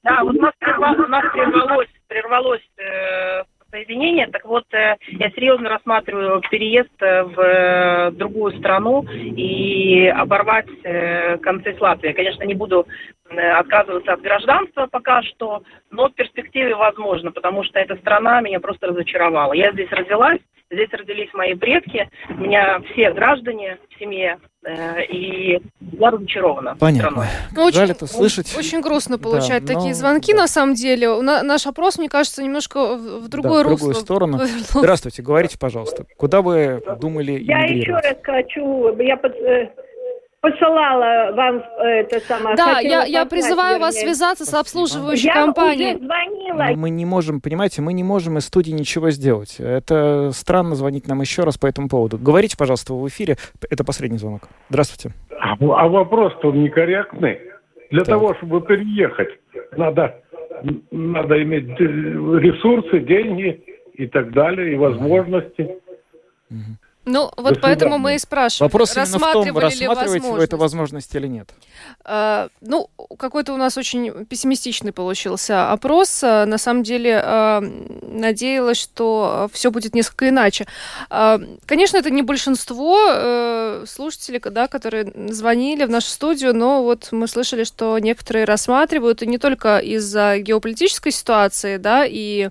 Да, вот у нас, прерва- у нас прервалось, прервалось э, соединение. Так вот, э, я серьезно рассматриваю переезд э, в э, другую страну и оборвать э, концы с Латвией. Конечно, не буду отказываться от гражданства пока что, но в перспективе возможно, потому что эта страна меня просто разочаровала. Я здесь родилась, здесь родились мои предки, у меня все граждане в семье, э, и я разочарована. Понятно. Ну, очень, Жаль это слышать. Очень грустно Да, получать но- такие звонки, на самом деле. У на- наш опрос, мне кажется, немножко в, в другое Да, в другую русло. сторону. Здравствуйте, говорите, пожалуйста. Куда вы думали Я еще раз хочу, я под- э, посылала вам э, это самое. Да, я, я призываю вас вернее. связаться с обслуживающей Я компанией. уже звонила. Мы не можем, понимаете, мы не можем из студии ничего сделать. Это странно звонить нам еще раз по этому поводу. Говорите, пожалуйста, в эфире. Это последний звонок. Здравствуйте. А, а вопрос-то некорректный. Для того, чтобы переехать, надо, надо иметь э, ресурсы, деньги и так далее, и возможности. Ну, вот До поэтому мы и спрашиваем, Вопрос именно в том, рассматривали ли рассматриваете вы эту возможность или нет. Э, Ну, какой-то у нас очень пессимистичный получился опрос. Э, На самом деле, э, надеялась, что все будет несколько иначе. Э, Конечно, это не большинство э, слушателей, да, которые звонили в нашу студию, но вот мы слышали, что некоторые рассматривают, и не только из-за геополитической ситуации, да, и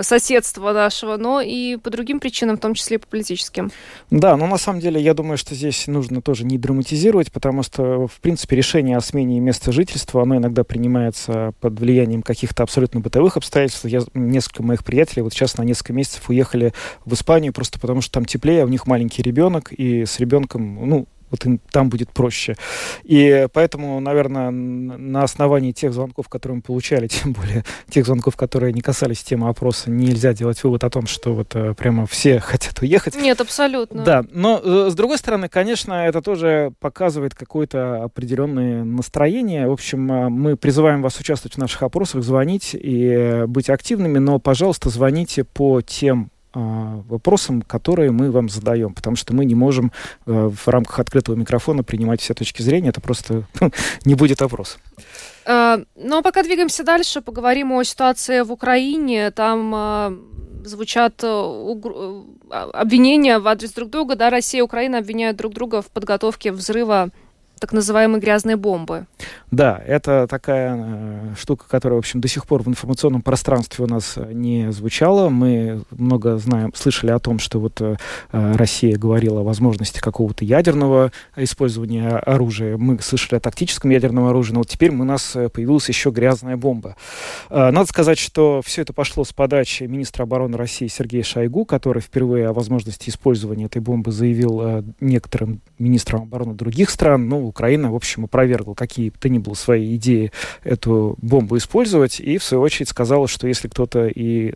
соседства нашего, но и по другим причинам, в том числе и по политическим. Да, но на самом деле я думаю, что здесь нужно тоже не драматизировать, потому что, в принципе, решение о смене места жительства, оно иногда принимается под влиянием каких-то абсолютно бытовых обстоятельств. Я, несколько моих приятелей вот сейчас на несколько месяцев уехали в Испанию просто потому, что там теплее, а у них маленький ребенок, и с ребенком, ну, вот им там будет проще. И поэтому, наверное, на основании тех звонков, которые мы получали, тем более тех звонков, которые не касались темы опроса, нельзя делать вывод о том, что вот э, прямо все хотят уехать. Нет, абсолютно. Да, но э, с другой стороны, конечно, это тоже показывает какое-то определенное настроение. В общем, э, мы призываем вас участвовать в наших опросах, звонить и быть активными, но, пожалуйста, звоните по тем вопросам, которые мы вам задаем, потому что мы не можем э, в рамках открытого микрофона принимать все точки зрения, это просто не будет опроса. Э, Ну, а пока двигаемся дальше, поговорим о ситуации в Украине. Там э, звучат обвинения в адрес друг друга. Да, Россия и Украина обвиняют друг друга в подготовке взрыва так называемой грязной бомбы. Да, это такая э, штука, которая, в общем, до сих пор в информационном пространстве у нас э, не звучала. Мы много знаем, слышали о том, что вот э, Россия говорила о возможности какого-то ядерного использования оружия. Мы слышали о тактическом ядерном оружии, но вот теперь у нас появилась еще грязная бомба. Надо сказать, что все это пошло с подачи министра обороны России Сергея Шойгу, который впервые о возможности использования этой бомбы заявил некоторым министрам обороны других стран. Ну, Украина, в общем, опровергла какие бы то ни было свои идеи эту бомбу использовать, и, в свою очередь, сказала, что если кто-то и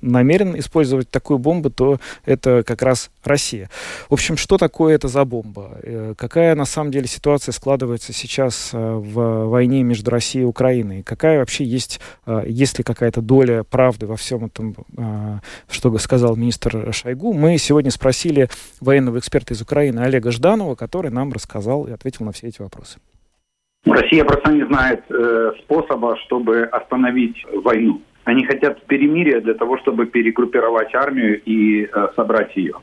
намерен использовать такую бомбу, то это как раз Россия. В общем, что такое это за бомба? Э, Какая, на самом деле, ситуация складывается сейчас э, в войне между Россией и Украиной? Какая вообще есть, э, есть ли какая-то доля правды во всем этом, что сказал министр Шойгу? Мы сегодня спросили военного эксперта из Украины Олега Жданова, который нам рассказал и ответил на все эти вопросы. Россия просто не знает способа, чтобы остановить войну. Они хотят перемирия для того, чтобы перегруппировать армию и собрать ее.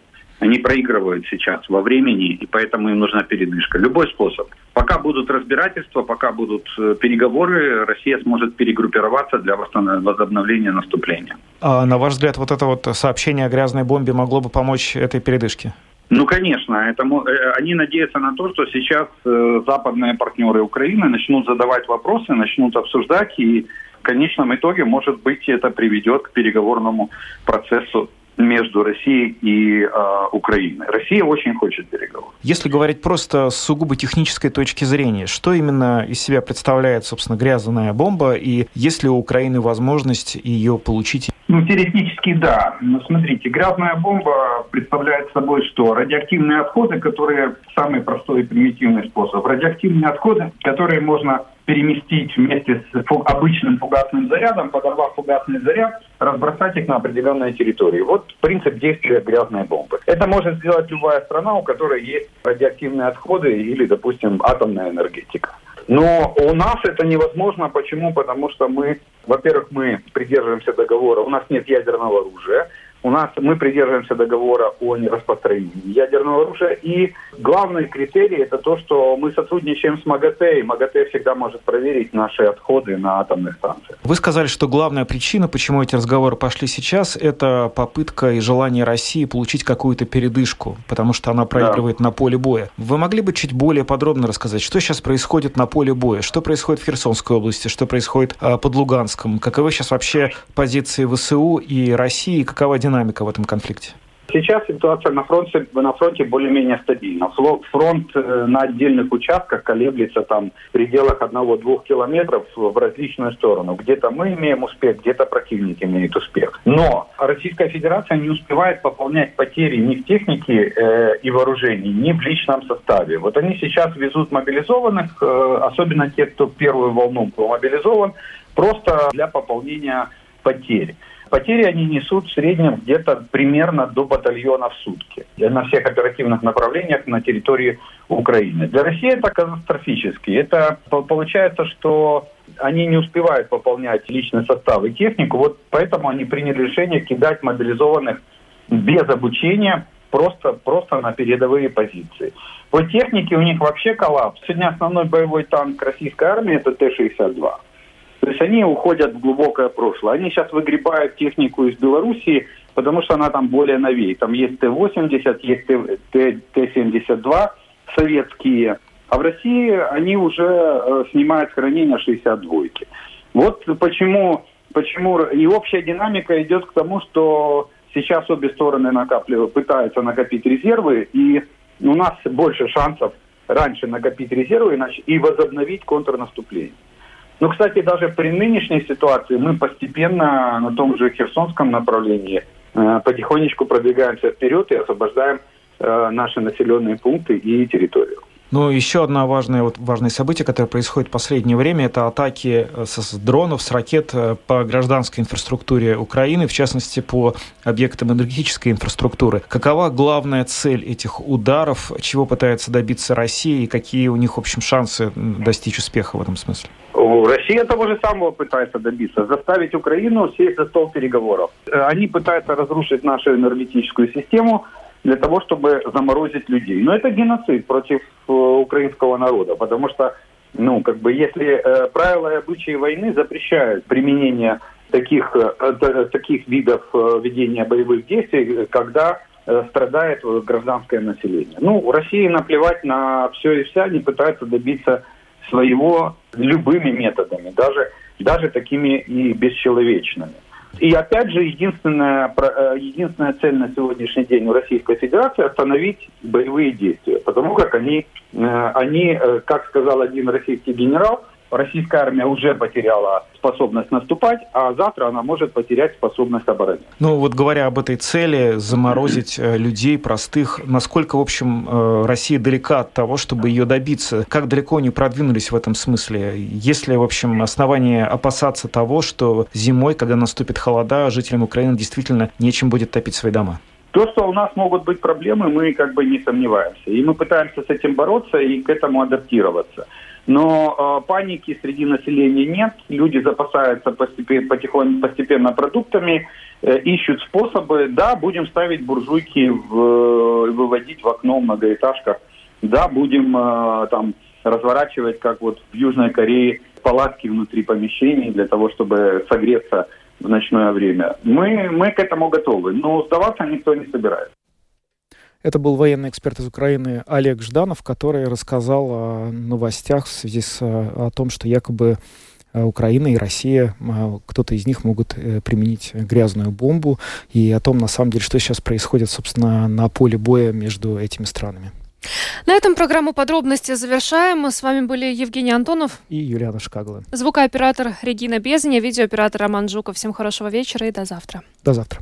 Они проигрывают сейчас во времени, и поэтому им нужна передышка. Любой способ. Пока будут разбирательства, пока будут э, переговоры, Россия сможет перегруппироваться для возобновления наступления. А на ваш взгляд, вот это вот сообщение о грязной бомбе могло бы помочь этой передышке? Ну, конечно, это, э, они надеются на то, что сейчас э, западные партнеры Украины начнут задавать вопросы, начнут обсуждать, и в конечном итоге, может быть, это приведет к переговорному процессу между Россией и э, Украиной. Россия очень хочет переговоров. Если говорить просто с сугубо технической точки зрения, что именно из себя представляет, собственно, грязная бомба, и есть ли у Украины возможность ее получить? Ну, теоретически да. Но смотрите, грязная бомба представляет собой что? Радиоактивные отходы, которые самый простой и примитивный способ. Радиоактивные отходы, которые можно переместить вместе с обычным фугасным зарядом, подорвав фугасный заряд, разбросать их на определенной территории. Вот принцип действия грязной бомбы. Это может сделать любая страна, у которой есть радиоактивные отходы или, допустим, атомная энергетика. Но у нас это невозможно. Почему? Потому что мы, во-первых, мы придерживаемся договора, у нас нет ядерного оружия у нас мы придерживаемся договора о нераспространении ядерного оружия. И главный критерий это то, что мы сотрудничаем с МАГАТЭ, и МАГАТЭ всегда может проверить наши отходы на атомных станциях. Вы сказали, что главная причина, почему эти разговоры пошли сейчас, это попытка и желание России получить какую-то передышку, потому что она проигрывает да. на поле боя. Вы могли бы чуть более подробно рассказать, что сейчас происходит на поле боя, что происходит в Херсонской области, что происходит э, под Луганском, каковы сейчас вообще позиции ВСУ и России, какова динамика динамика в этом конфликте? Сейчас ситуация на фронте, на фронте более-менее стабильна. Фронт э, на отдельных участках колеблется там в пределах одного-двух километров в различную сторону. Где-то мы имеем успех, где-то противник имеет успех. Но Российская Федерация не успевает пополнять потери ни в технике э, и вооружении, ни в личном составе. Вот они сейчас везут мобилизованных, э, особенно те, кто первую волну был мобилизован, просто для пополнения потерь. Потери они несут в среднем где-то примерно до батальона в сутки на всех оперативных направлениях на территории Украины. Для России это катастрофически. Это получается, что они не успевают пополнять личный состав и технику, вот поэтому они приняли решение кидать мобилизованных без обучения просто, просто на передовые позиции. По технике у них вообще коллапс. Сегодня основной боевой танк российской армии это Т-62. То есть они уходят в глубокое прошлое. Они сейчас выгребают технику из Белоруссии, потому что она там более новее. Там есть Т-80, есть Т-72 советские. А в России они уже э, снимают хранение 62-ки. Вот почему, почему и общая динамика идет к тому, что сейчас обе стороны накапливают, пытаются накопить резервы, и у нас больше шансов раньше накопить резервы и возобновить контрнаступление. Ну, кстати, даже при нынешней ситуации мы постепенно на том же Херсонском направлении э, потихонечку продвигаемся вперед и освобождаем э, наши населенные пункты и территорию. Ну, еще одно важное, вот, важное событие, которое происходит в последнее время, это атаки э, с дронов, с ракет по гражданской инфраструктуре Украины, в частности, по объектам энергетической инфраструктуры. Какова главная цель этих ударов? Чего пытается добиться Россия и какие у них, в общем, шансы достичь успеха в этом смысле? Россия того же самого пытается добиться. Заставить Украину сесть за стол переговоров. Э, они пытаются разрушить нашу энергетическую систему, для того, чтобы заморозить людей. Но это геноцид против э, украинского народа, потому что, ну, как бы, если э, правила и обычаи войны запрещают применение таких, таких видов ведения боевых действий, когда страдает гражданское население. Ну, России наплевать на все и вся, не пытается добиться своего любыми методами, даже, даже такими и бесчеловечными. И опять же, единственная, э, единственная цель на сегодняшний день у Российской Федерации остановить боевые действия. Потому как они, э, они, э, как сказал один российский генерал, российская армия уже потеряла способность наступать, а завтра она может потерять способность обороны. Ну вот говоря об этой цели, заморозить э, людей простых, насколько, в общем, э, Россия далека от того, чтобы ее добиться? Как далеко они продвинулись в этом смысле? Есть ли, в общем, основания опасаться того, что зимой, когда наступит холода, жителям Украины действительно нечем будет топить свои дома? То, что у нас могут быть проблемы, мы как бы не сомневаемся. И мы пытаемся с этим бороться и к этому адаптироваться. Но э, паники среди населения нет. Люди запасаются постепенно, потихоньку, постепенно продуктами, э, ищут способы. Да, будем ставить буржуйки, в, э, выводить в окно в многоэтажках. Да, будем э, там разворачивать, как вот в Южной Корее, палатки внутри помещений для того, чтобы согреться в ночное время. Мы, мы к этому готовы, но сдаваться никто не собирается. Это был военный эксперт из Украины Олег Жданов, который рассказал о новостях в связи с о том, что якобы э, Украина и Россия, э, кто-то из них могут э, применить грязную бомбу, и о том, на самом деле, что сейчас происходит, собственно, на поле боя между этими странами. На этом программу подробности завершаем. С вами были Евгений Антонов и Юлиана Шкагла. Звукооператор Регина Безня, видеооператор Роман Жуков. Всем хорошего вечера и до завтра. До завтра.